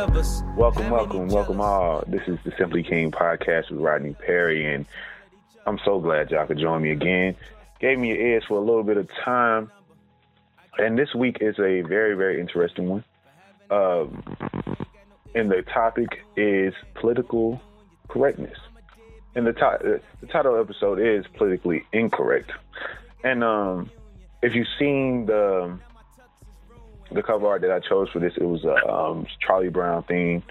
of us? Welcome, welcome, welcome all. This is the Simply King podcast with Rodney Perry, and I'm so glad y'all could join me again. Gave me your ears for a little bit of time, and this week is a very, very interesting one. Um, and the topic is political correctness. And the, to- the title of the episode is politically incorrect. And um, if you've seen the the cover art that I chose for this, it was a um, Charlie Brown theme,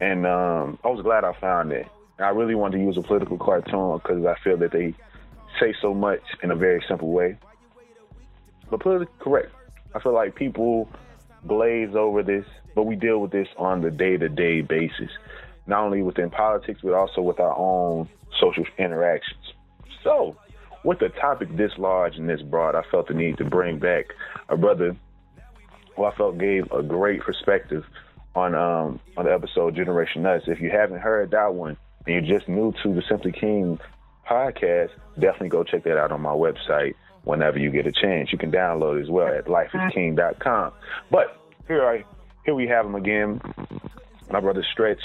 and um, I was glad I found it. I really wanted to use a political cartoon because I feel that they say so much in a very simple way. But politically correct, I feel like people glaze over this, but we deal with this on the day-to-day basis, not only within politics but also with our own social interactions. So, with a topic this large and this broad, I felt the need to bring back a brother who I felt gave a great perspective on um, on the episode Generation Nuts. If you haven't heard that one and you're just new to the Simply King podcast, definitely go check that out on my website whenever you get a chance. You can download it as well at lifeisking.com. But here I here we have him again, my brother Stretch,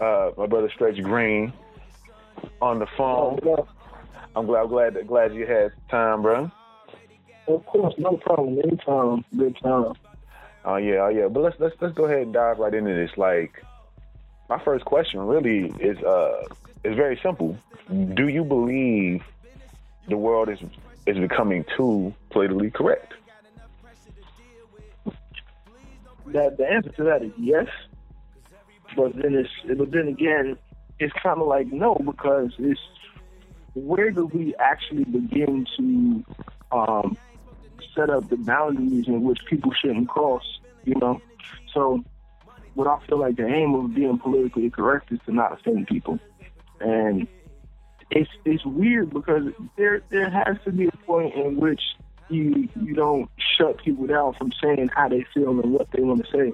uh, my brother Stretch Green on the phone. I'm glad glad glad you had time, bro. Of course, no problem. Anytime, good time. Oh yeah, oh yeah. But let's let's let's go ahead and dive right into this. Like, my first question really is uh is very simple. Do you believe the world is is becoming too politically correct? That the answer to that is yes, but then it's but then again, it's kind of like no because it's where do we actually begin to um, set up the boundaries in which people shouldn't cross? You know, so what I feel like the aim of being politically correct is to not offend people, and it's it's weird because there there has to be a point in which you you don't shut people down from saying how they feel and what they want to say,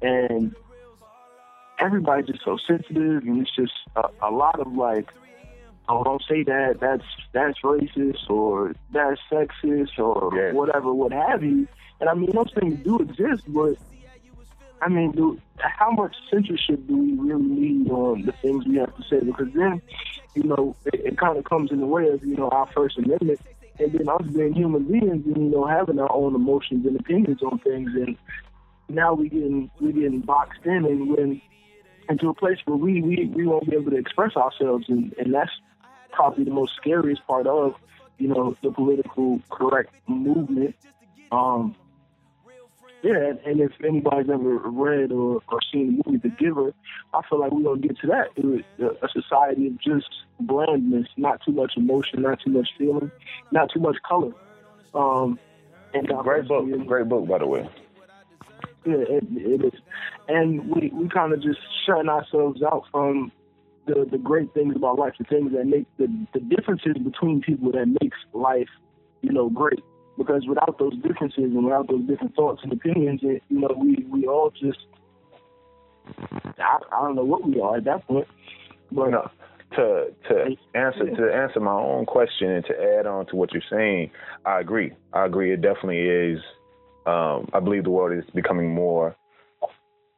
and everybody's just so sensitive, and it's just a, a lot of like, oh, don't say that, that's that's racist or that's sexist or Yeah. whatever, what have you. And I mean, those things do exist, but I mean, do, how much censorship do we really need on the things we have to say? Because then, you know, it, it kind of comes in the way of, you know, our First Amendment, and then us being human beings and, you know, having our own emotions and opinions on things. And now we getting we getting boxed in and when into a place where we, we, we won't be able to express ourselves. And, and that's probably the most scariest part of, you know, the political correct movement. Um, yeah, and, if anybody's ever read or, or seen the movie The Giver, I feel like we're going to get to that. It was a society of just blandness, not too much emotion, not too much feeling, not too much color. Um, and Great book, great book by the way. Yeah, it, it is. And we, we kind of just shutting ourselves out from the, the great things about life, the things that make the, the differences between people that makes life, you know, great. Because without those differences and without those different thoughts and opinions, it, you know, we, we all just, I, I don't know what we are at that point. But No, to to answer to answer my own question and to add on to what you're saying, I agree. I agree. It definitely is. Um, I believe the world is becoming more,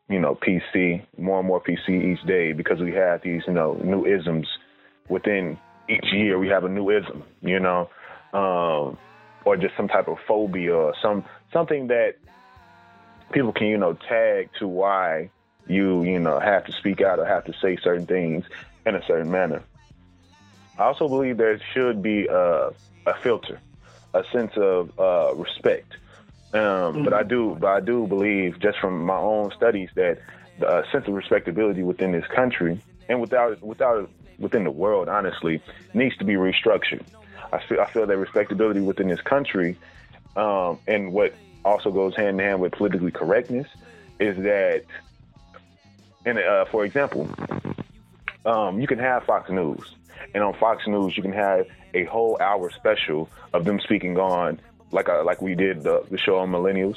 you know, PC, more and more PC each day because we have these, you know, new isms within each year. We have a new ism, you know, um, or just some type of phobia or some something that people can, you know, tag to why you, you know, have to speak out or have to say certain things in a certain manner. I also believe there should be a, a filter, a sense of uh, respect. Um, But I do, but I do believe, just from my own studies, that the uh, sense of respectability within this country and without without within the world, honestly, needs to be restructured. I feel I feel that respectability within this country, um, and what also goes hand in hand with politically correctness, is that, and uh, for example, um, you can have Fox News, and on Fox News you can have a whole hour special of them speaking on, like uh, like we did the, the show on millennials,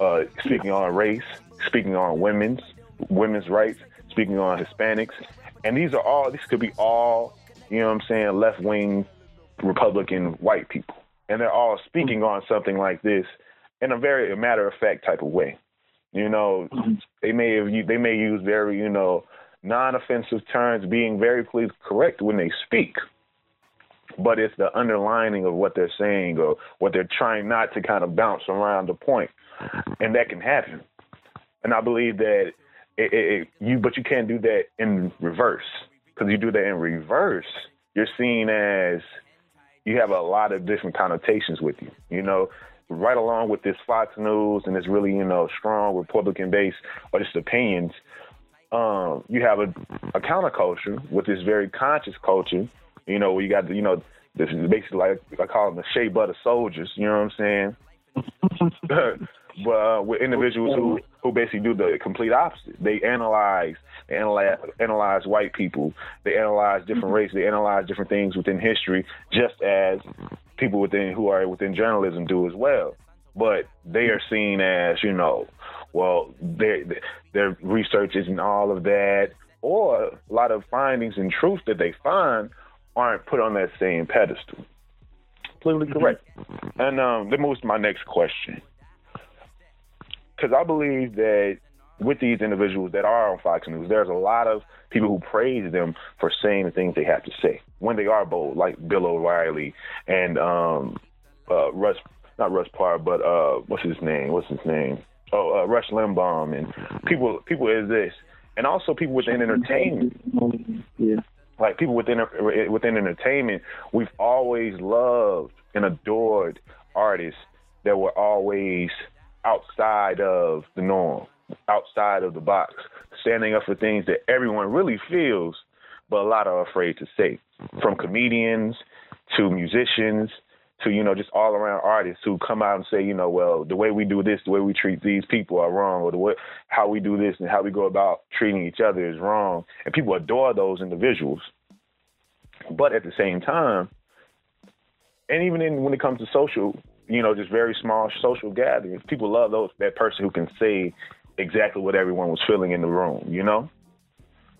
uh, speaking on race, speaking on women's women's rights, speaking on Hispanics, and these are all these could be all you know what I'm saying left wing Republican white people, and they're all speaking on something like this in a very matter of fact type of way. You know, they may have they may use very you know non-offensive terms, being very politically correct when they speak. But it's the underlining of what they're saying or what they're trying not to kind of bounce around the point, and that can happen. And I believe that it, it, it, you, but you can't do that in reverse because you do that in reverse, you're seen as you have a lot of different connotations with you. You know, right along with this Fox News and this really, you know, strong Republican base or just opinions, um, you have a, a counterculture with this very conscious culture, you know, you got, you know, this is basically like, I call them the shea butter soldiers, you know what I'm saying? but uh, with individuals who, who basically do the complete opposite. They analyze, they analyze, analyze white people. They analyze different races. They analyze different things within history, just as people within who are within journalism do as well. But they are seen as, you know, well, their their research isn't all of that, or a lot of findings and truths that they find aren't put on that same pedestal. Completely correct. And um, that moves to my next question because I believe that with these individuals that are on Fox News, there's a lot of people who praise them for saying the things they have to say when they are bold, like Bill O'Reilly and um, uh, Russ, not Russ Parr, but uh, what's his name? What's his name? Oh, uh, Rush Limbaugh and people, people is this, and also people within entertainment. Yeah. Like people within within entertainment, we've always loved and adored artists that were always outside of the norm, outside of the box, standing up for things that everyone really feels, but a lot are afraid to say. Mm-hmm. From comedians to musicians to, you know, just all around artists who come out and say, you know, well, the way we do this, the way we treat these people are wrong, or the way how we do this and how we go about treating each other is wrong. And people adore those individuals. But at the same time, and even in when it comes to social you know, just very small social gatherings. People love those that person who can say exactly what everyone was feeling in the room, you know?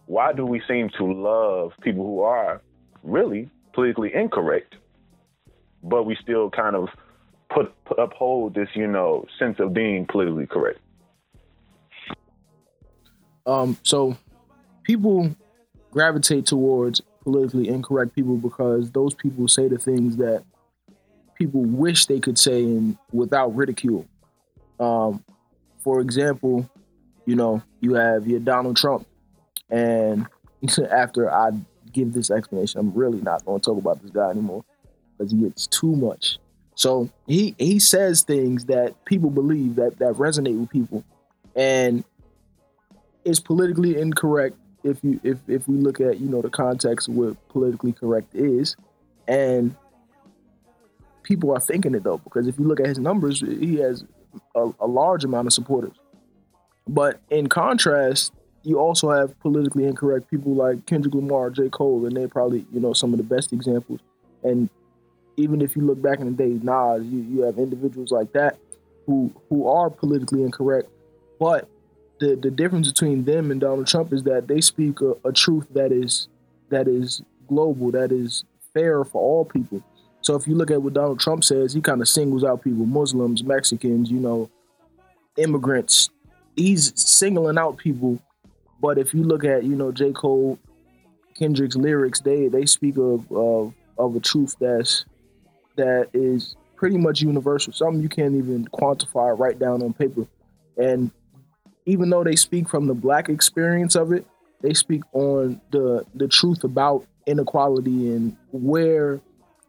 Why do we seem to love people who are really politically incorrect, but we still kind of put, uphold this, you know, sense of being politically correct? Um, so people gravitate towards politically incorrect people because those people say the things that people wish they could say in, without ridicule. Um, for example, you know, you have your Donald Trump, and after I give this explanation, I'm really not going to talk about this guy anymore because he gets too much. So he he says things that people believe that that resonate with people, and it's politically incorrect if you if if we look at you know the context of what politically correct is, and people are thinking it though, because if you look at his numbers, he has a, a, large amount of supporters. But in contrast, you also have politically incorrect people like Kendrick Lamar, J. Cole, and they're probably, you know, some of the best examples. And even if you look back in the day, Nas, you, you have individuals like that who who are politically incorrect. But the, the difference between them and Donald Trump is that they speak a, a truth that is that is global, that is fair for all people. So if you look at what Donald Trump says, he kind of singles out people, Muslims, Mexicans, you know, immigrants. He's singling out people. But if you look at, you know, J. Cole, Kendrick's lyrics, they they speak of of, of a truth that's that is pretty much universal. Something you can't even quantify right down on paper. And even though they speak from the black experience of it, they speak on the the truth about inequality and where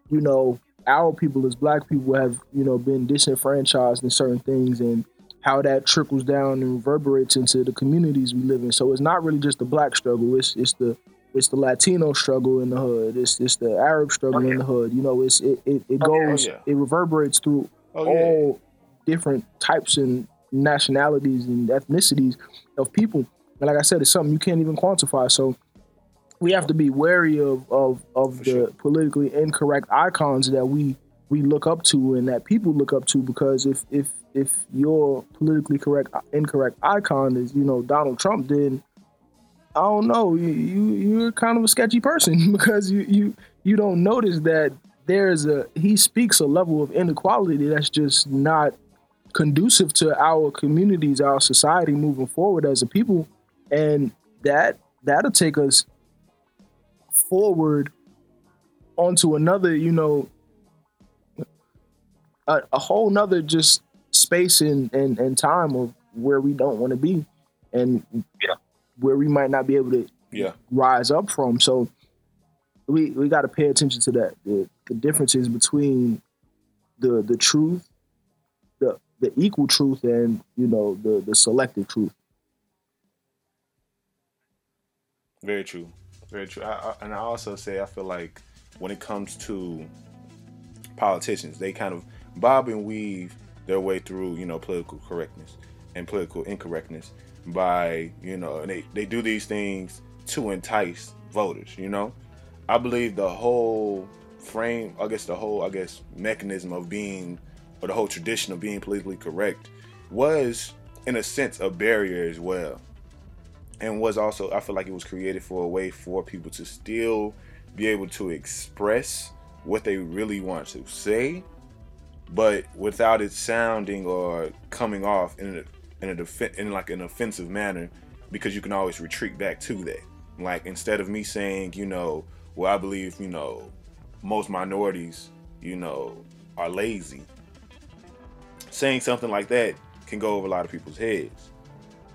you know, our people as black people have, you know, been disenfranchised in certain things and how that trickles down and reverberates into the communities we live in. So it's not really just the black struggle, it's it's the it's the Latino struggle in the hood, it's it's the Arab struggle Oh, yeah. in the hood. You know, it's it it, it Oh, yeah, oh, goes yeah. it reverberates through Oh, yeah. all different types and nationalities and ethnicities of people. And like I said, it's something you can't even quantify. So we have to be wary of of, of For the sure. politically incorrect icons that we we look up to and that people look up to because if if if your politically correct incorrect icon is you know Donald Trump then I don't know. You, you you're kind of a sketchy person because you you you don't notice that there's a he speaks a level of inequality that's just not conducive to our communities, our society moving forward as a people, and that that'll take us forward onto another, you know, a, a whole nother just space and, and, time of where we don't want to be. And Yeah. Where we might not be able to Yeah. rise up from. So we we got to pay attention to that. The, the differences between the the truth, the the equal truth, and you know the the selective truth. Very true. Very true. I, I, and I also say I feel like when it comes to politicians, they kind of bob and weave their way through, you know, political correctness and political incorrectness by, you know, and they, they do these things to entice voters, you know. I believe the whole frame, I guess the whole, I guess, mechanism of being, or the whole tradition of being politically correct was, in a sense, a barrier as well and was also I feel like it was created for a way for people to still be able to express what they really want to say, but without it sounding or coming off in a in a defen in like an offensive manner, because you can always retreat back to that. Like instead of me saying, you know, well I believe you know most minorities, you know, are lazy. Saying something like that can go over a lot of people's heads,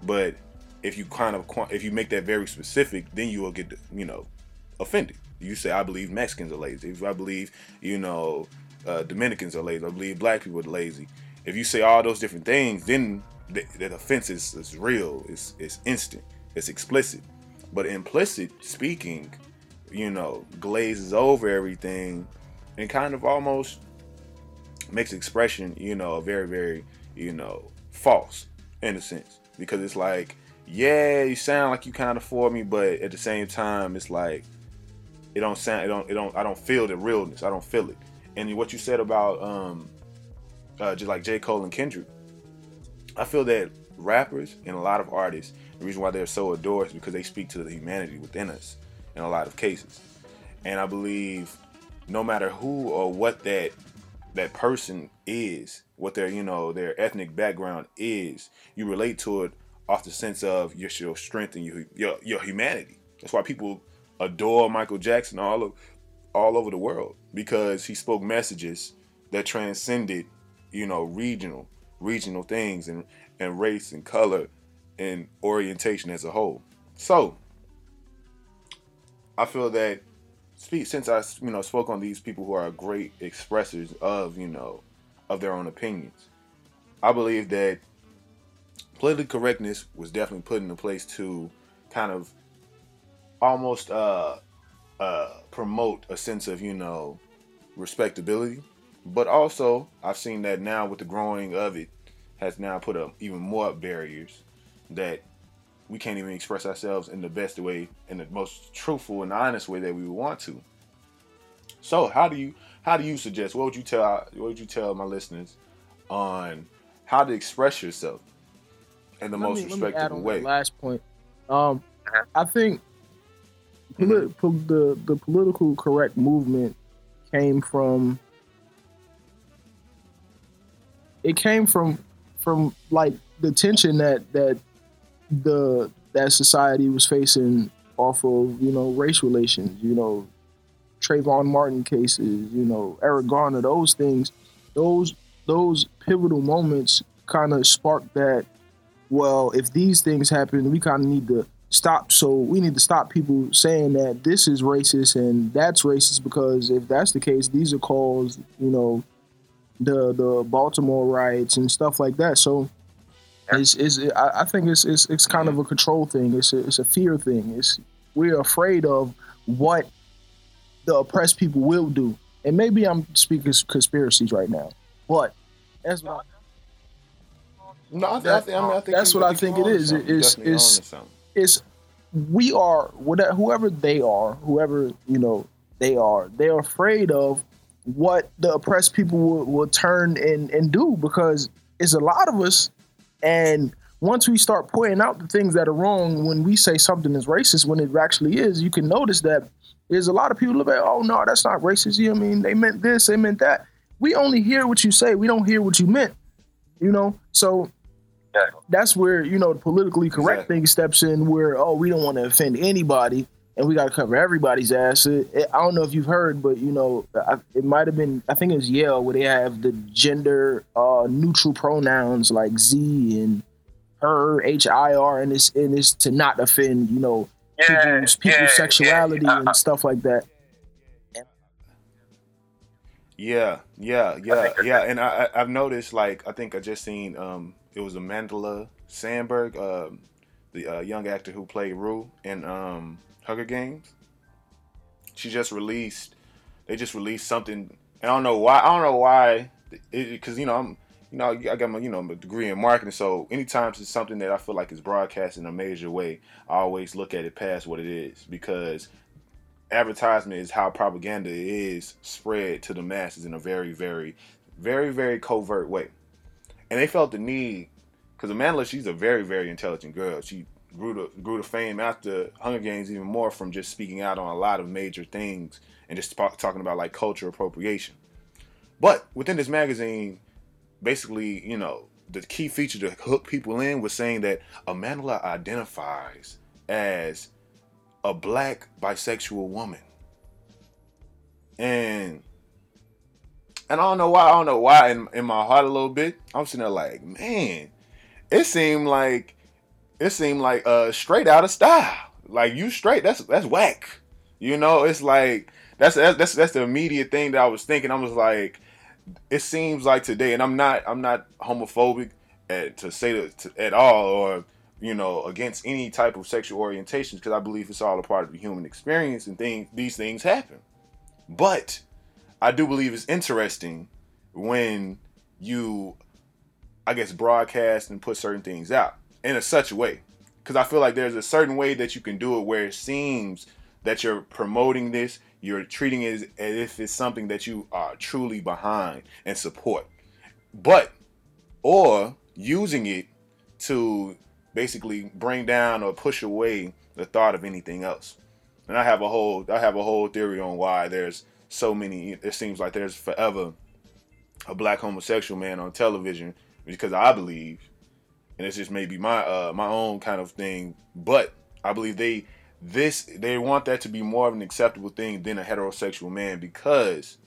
but if you kind of if you make that very specific, then you will get you know offended. You say I believe Mexicans are lazy. If I believe you know uh, Dominicans are lazy, I believe black people are lazy. If you say all those different things, then the, offense is, is real. It's it's instant. It's explicit. But implicit speaking, you know, glazes over everything and kind of almost makes expression, you know, very very you know false in a sense because it's like yeah, you sound like you kind of for me, but at the same time, it's like it don't sound, it don't, it don't, I don't feel the realness. I don't feel it. And what you said about um, uh, just like J. Cole and Kendrick, I feel that rappers and a lot of artists, the reason why they're so adored is because they speak to the humanity within us in a lot of cases. And I believe no matter who or what that that person is, what their you know their ethnic background is, you relate to it off the sense of your, your strength and your, your your humanity. That's why people adore Michael Jackson all of, all over the world because he spoke messages that transcended, you know, regional regional things and and race and color and orientation as a whole. So I feel that since I you know spoke on these people who are great expressors of you know of their own opinions. I believe that political correctness was definitely put into place to kind of almost uh, uh, promote a sense of you know respectability, but also I've seen that now with the growing of it has now put up even more barriers that we can't even express ourselves in the best way, in the most truthful and honest way that we would want to. So how do you how do you suggest? What would you tell what would you tell my listeners on how to express yourself in the Let most me- let me add respectable on way? Last point. Um, I think po- the the political correct movement came from it came from from like the tension that that the that society was facing off of you know race relations you know Trayvon Martin cases you know Eric Garner those things those those pivotal moments kind of sparked that well if these things happen we kind of need to stop. So we need to stop people saying that this is racist and that's racist because if that's the case these are calls you know the the Baltimore riots and stuff like that. So it's, it's I, I think it's, it's it's kind of a control thing. It's a, it's a fear thing. It's we're afraid of what the oppressed people will do. And maybe I'm speaking conspiracies right now but that's what I, No, I, th- I, That- think, I, mean, I think that's what I think it is. It is- is- it's we are whatever whoever they are, whoever you know they are. They're afraid of what the oppressed people will, will turn and and do because it's a lot of us. And once we start pointing out the things that are wrong, when we say something is racist, when it actually is, you can notice that there's a lot of people that oh no, that's not racist. You know I mean? They meant this, they meant that. We only hear what you say. We don't hear what you meant. You know, so that's where you know the politically correct exactly. thing steps in. Where oh, we don't want to offend anybody, and we got to cover everybody's ass. It, it, I don't know if you've heard, but you know, I, it might have been. I think it was Yale where they have the gender uh, neutral pronouns like Z and hir, H I R, and it's and it's to not offend you know yeah, people's people's yeah, sexuality yeah. and stuff like that. Yeah, yeah, yeah, yeah. And I, I've noticed, like, I think I just seen, um, it was Amandla Stenberg, uh, the uh, young actor who played Rue and um, Hunger Games. She just released, they just released something. I don't know why. I don't know why, because you know I'm, you know, I got my, you know, my degree in marketing. So anytime it's something that I feel like is broadcast in a major way, I always look at it past what it is because advertisement is how propaganda is spread to the masses in a very, very, very, very covert way. And they felt the need because Amanda, she's a very, very intelligent girl. She grew to grew to fame after Hunger Games even more from just speaking out on a lot of major things and just talking about like culture appropriation. But within this magazine, basically, you know, the key feature to hook people in was saying that Amanda identifies as a black bisexual woman. And and I don't know why, I don't know why in, in my heart a little bit, I'm sitting there like, man, it seemed like it seemed like uh straight out of style. Like you straight, that's that's whack. You know, it's like that's that's that's, the immediate thing that I was thinking. I was like, it seems like today, and I'm not I'm not homophobic at, to say that to, at all, or you know, against any type of sexual orientation because I believe it's all a part of the human experience and things these things happen. But I do believe it's interesting when you I guess broadcast and put certain things out in a such way. Cuz I feel like there's a certain way that you can do it where it seems that you're promoting this, you're treating it as, as if it's something that you are truly behind and support. But or using it to basically bring down or push away the thought of anything else. And I have a whole I have a whole theory on why there's so many it seems like there's forever a black homosexual man on television because I believe and it's just maybe my uh my own kind of thing, but I believe they this they want that to be more of an acceptable thing than a heterosexual man because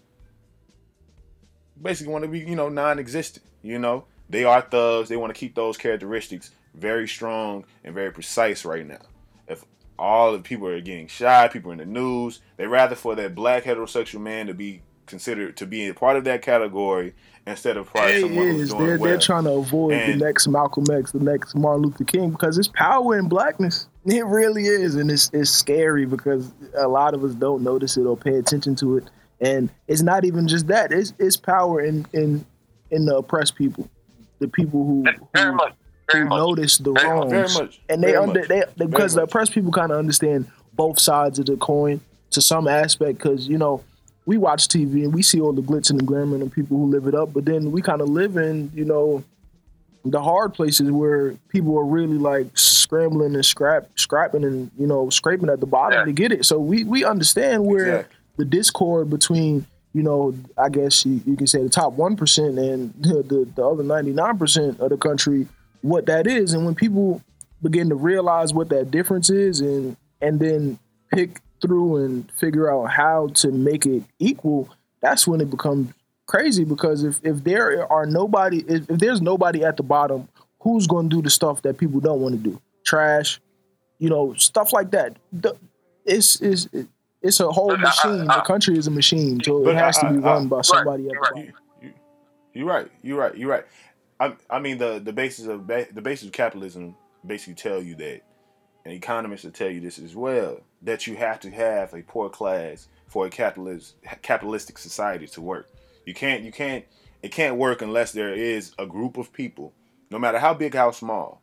basically want to be, you know, non-existent, you know? They are thugs, they want to keep those characteristics very strong and very precise right now. If all the people are getting shot, people in the news, they rather for that black heterosexual man to be considered to be a part of that category instead of part of someone is. who's doing they're, well. They're trying to avoid and, the next Malcolm X, the next Martin Luther King, because it's power in blackness. It really is, and it's it's scary because a lot of us don't notice it or pay attention to it. And it's not even just that; it's it's power in in in the oppressed people, the people who, who who notice the very wrongs, very much, and they under much. they because the oppressed people kind of understand both sides of the coin to some aspect. Because you know, we watch TV and we see all the glitz and the glamour and the people who live it up, but then we kind of live in you know the hard places where people are really like scrambling and scrap scrapping and you know scraping at the bottom yeah. to get it. So we we understand where exactly. the discord between you know, I guess you, you, can say the top one percent and the, the, the other ninety nine percent of the country what that is. And when people begin to realize what that difference is and and then pick through and figure out how to make it equal, that's when it becomes crazy because if, if there are nobody if, if there's nobody at the bottom, who's gonna do the stuff that people don't want to do? Trash, you know, stuff like that. The, it's it's it's a whole machine. The country is a machine, so it has to be run by somebody at the bottom. You're right. You're right. You're right. I, I mean the the basis of the basis of capitalism basically tell you that, and economists will tell you this as well that you have to have a poor class for a capitalist capitalistic society to work. You can't you can't it can't work unless there is a group of people, no matter how big how small.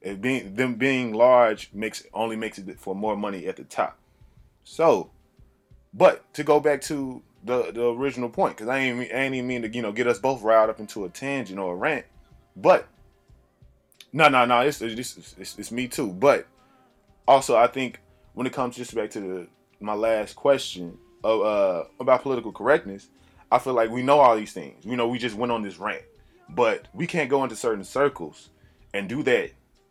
It being them being large makes only makes it for more money at the top. So, but to go back to the the original point, because I ain't I ain't even mean to you know get us both riled up into a tangent or a rant. But no, no, no, it's, it's, it's, it's me too. But also, I think when it comes just back to the my last question of uh, about political correctness, I feel like we know all these things. You know, we just went on this rant. But we can't go into certain circles and do that.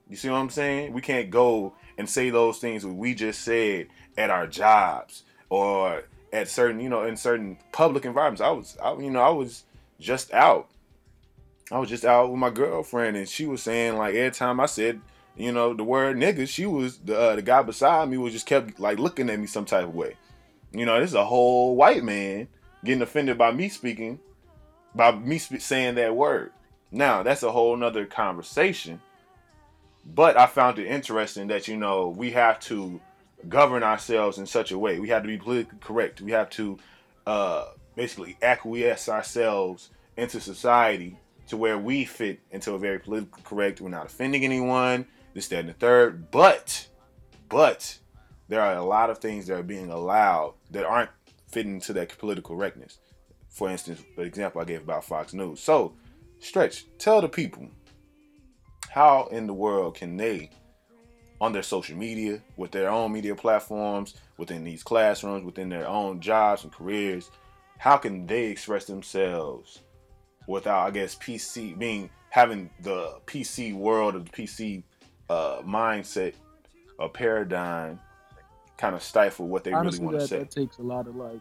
You see what I'm saying? We can't go and say those things we just said at our jobs or at certain, you know, in certain public environments. I was, I, you know, I was just out. I was just out with my girlfriend, and she was saying like every time I said, you know, the word nigga, she was the uh, the guy beside me was just kept like looking at me some type of way. You know, this is a whole white man getting offended by me speaking, by me sp- saying that word. Now that's a whole nother conversation. But I found it interesting that you know we have to govern ourselves in such a way. We have to be politically correct. We have to uh, basically acquiesce ourselves into society to where we fit into a very politically correct. We're not offending anyone. This, that, and the third. But, but there are a lot of things that are being allowed that aren't fitting to that political correctness. For instance, the example I gave about Fox News. So, Stretch, tell the people how in the world can they on their social media, with their own media platforms, within these classrooms, within their own jobs and careers, how can they express themselves without, I guess, PC being having the PC world of the PC uh, mindset or paradigm kind of stifle what they Honestly, really want to say. That takes a lot of like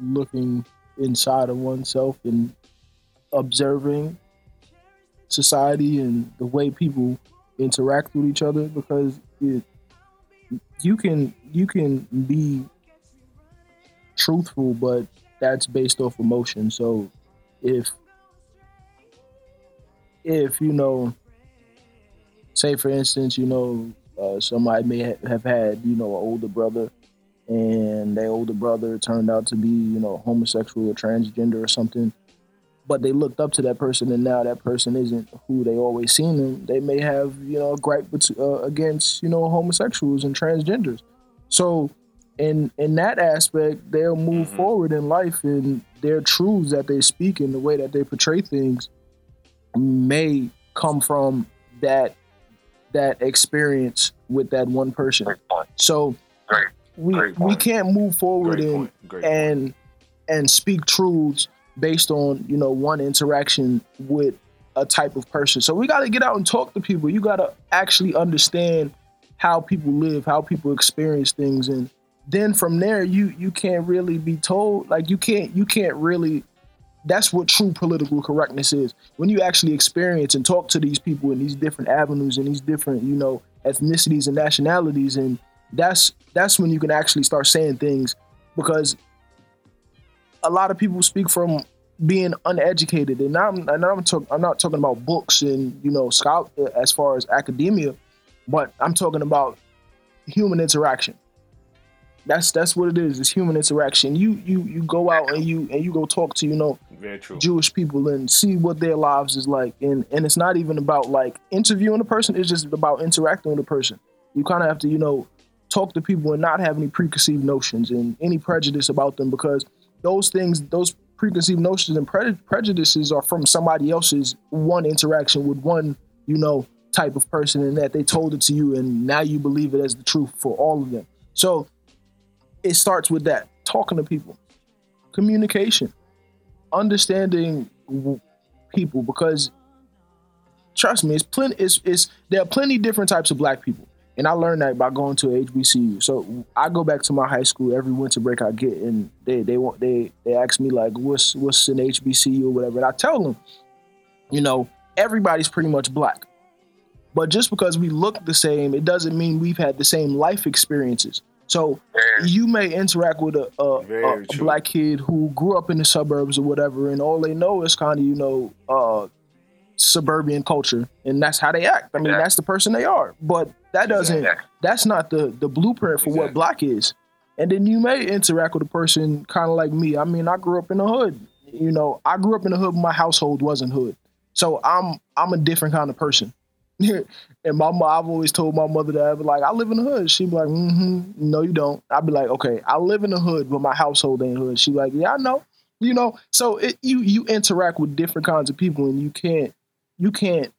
looking inside of oneself and observing society and the way people interact with each other because it, you can you can be truthful but that's based off emotion so if if you know say for instance you know uh, somebody may ha- have had you know an older brother and their older brother turned out to be you know homosexual or transgender or something but they looked up to that person and now that person isn't who they always seen them they may have you know a gripe uh, against you know homosexuals and transgenders so in in that aspect they'll move Mhm. forward in life and their truths that they speak and the way that they portray things may come from that that experience with that one person so Great. we Great we can't move forward Great and point. Great point. and and speak truths based on you know one interaction with a type of person so we got to get out and talk to people you got to actually understand how people live how people experience things and then from there you you can't really be told like you can't you can't really that's what true political correctness is. When you actually experience and talk to these people in these different avenues and these different you know ethnicities and nationalities and that's that's when you can actually start saying things because a lot of people speak from being uneducated. And I'm and I'm, talk, I'm not talking about books and you know as far as academia but I'm talking about human interaction that's that's what it is it's human interaction you you you go out and you and you go talk to you know Jewish people and see what their lives is like. And and it's not even about like interviewing a person, it's just about interacting with a person. You kind of have to, you know, talk to people and not have any preconceived notions and any prejudice about them because those things, those preconceived notions and pre- prejudices are from somebody else's one interaction with one, you know, type of person and that they told it to you and now you believe it as the truth for all of them. So it starts with that, talking to people, communication understanding people because trust me, it's plenty. It's, it's there are plenty different types of black people, and I learned that by going to HBCU. So I go back to my high school every winter break I get, and they they want they they ask me like, what's what's an HBCU or whatever, and I tell them, you know, everybody's pretty much black. But just because we look the same, it doesn't mean we've had the same life experiences. So you may interact with a, a, a, a black kid who grew up in the suburbs or whatever, and all they know is kind of you know uh, suburban culture, and that's how they act. I mean, Yeah. that's the person they are. But that doesn't. Exactly. That's not the the blueprint for what black is. And then you may interact with a person kind of like me. I mean, I grew up in the hood. You know, I grew up in the hood. but My household wasn't hood, so I'm I'm a different kind of person. and my mom, I've always told my mother that like, I live in the hood. She'd be like, mm-hmm, no, you don't. I'd be like, okay, I live in the hood, but my household ain't hood. She'd be like, yeah, I know. You know, so it, you you interact with different kinds of people, and you can't you can't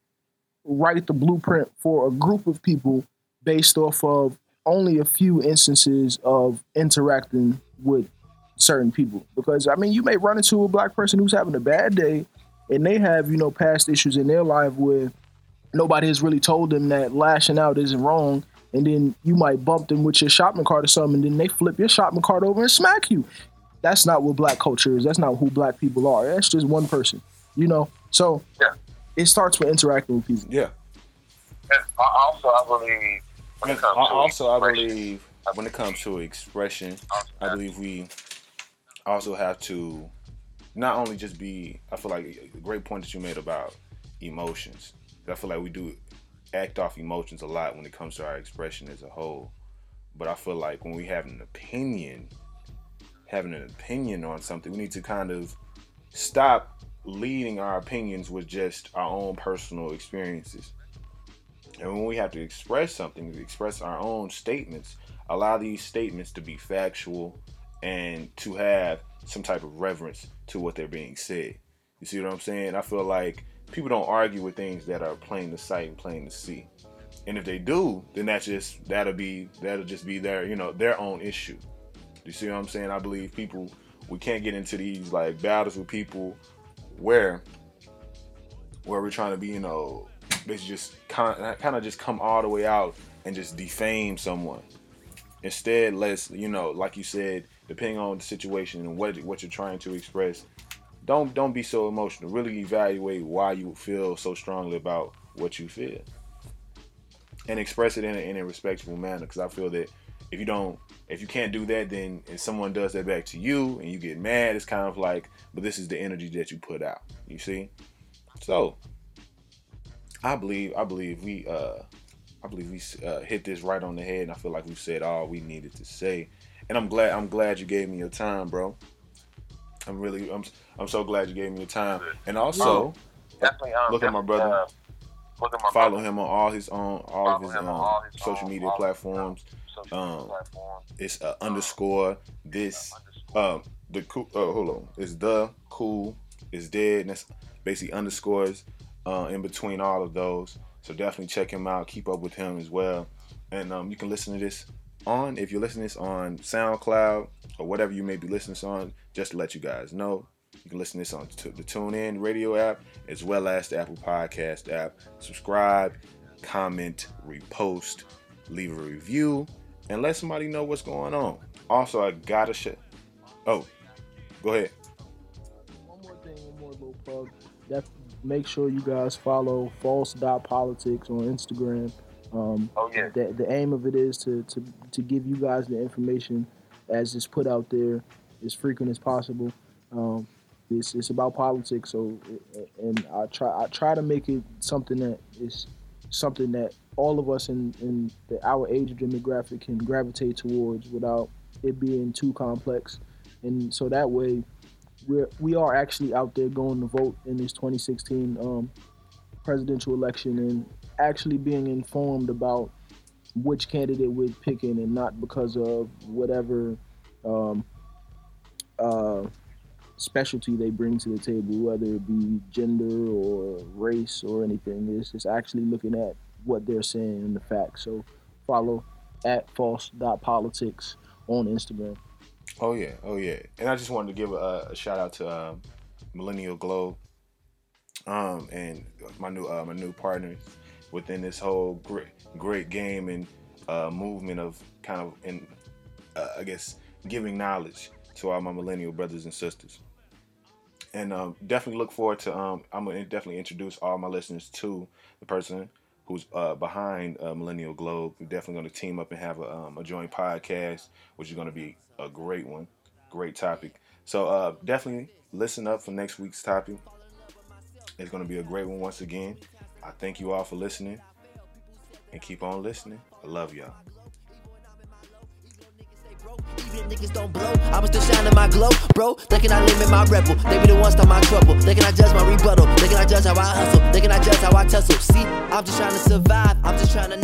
write the blueprint for a group of people based off of only a few instances of interacting with certain people. Because I mean, you may run into a black person who's having a bad day, and they have you know past issues in their life where nobody has really told them that lashing out isn't wrong and then you might bump them with your shopping cart or something and then they flip your shopping cart over and smack you that's not what black culture is that's not who black people are that's just one person you know so Yeah. it starts with interacting with people Yeah. And also, I believe when it Al- comes to Also, I believe when it comes to expression, I believe we also have to not only just be. I feel like a great point that you made about emotions. I feel like we do act off emotions a lot when it comes to our expression as a whole. But I feel like when we have an opinion, having an opinion on something, we need to kind of stop leading our opinions with just our own personal experiences. And when we have to express something, express our own statements, allow these statements to be factual and to have some type of reverence to what they're being said. You see what I'm saying? I feel like people don't argue with things that are plain to sight and plain to see. And if they do, then that's just that'll be that'll just be their you know their own issue. You see what I'm saying? I believe people we can't get into these like battles with people where where we're trying to be you know basically just kind kind of just come all the way out and just defame someone. Instead, let's you know, like you said, depending on the situation and what what you're trying to express, don't don't be so emotional. Really evaluate why you feel so strongly about what you feel, and express it in a, in a respectful manner. Because I feel that if you don't, if you can't do that, then if someone does that back to you and you get mad, it's kind of like, but this is the energy that you put out. You see, so I believe I believe we uh I believe we uh, hit this right on the head, and I feel like we've said all we needed to say. And I'm glad I'm glad you gave me your time, bro. I'm really I'm I'm so glad you gave me your time. And also definitely, um, look at my brother. Uh, look at my follow brother. him on all his own all of his um, all his social own- media platforms. social um, media platforms. It's uh, underscore this Underscore. um the cool uh, hold on it's the cool is dead and that's basically underscores uh, in between all of those so definitely check him out keep up with him as well and um, you can listen to this on if you're listening this on soundcloud or whatever you may be listening this on just to let you guys know you can listen to this on the TuneIn radio app as well as the Apple Podcast app. Subscribe, comment, repost, leave a review, and let somebody know what's going on. Also, I gotta shit. Oh, go ahead. One more thing, one more little plug. That make sure you guys follow false dot politics on Instagram. Um, Oh yeah. the, the aim of it is to, to to give you guys the information as it's put out there as frequent as possible. Um, it's, it's about politics, so and I try I try to make it something that is something that all of us in, in the, our age demographic can gravitate towards without it being too complex, and so that way we're we are actually out there going to vote in this 2016 um, presidential election and actually being informed about which candidate we're picking and not because of whatever um, uh, specialty they bring to the table, whether it be gender or race or anything. It's actually looking at what they're saying and the facts. So follow at false.politics on Instagram. Oh yeah, oh yeah. And I just wanted to give a, a shout out to um, Millennial Globe, um, and my new uh, my new partners within this whole great great game and uh, movement of kind of in uh, I guess giving knowledge to all my millennial brothers and sisters. And um, definitely look forward to um, I'm gonna definitely introduce all my listeners to the person who's uh, behind uh, Millennial Globe. We're definitely going to team up and have a, um, a joint podcast, which is going to be a great one, great topic. So uh, definitely listen up for next week's topic. It's going to be a great one once again. I thank you all for listening and keep on listening. I love y'all. Even niggas don't blow. I was still shining my glow, bro. They cannot limit my rebel. They be the ones my trouble. They cannot judge my rebuttal. They cannot judge how I hustle. They cannot judge how I tussle. See, I'm just trying to survive. I'm just trying to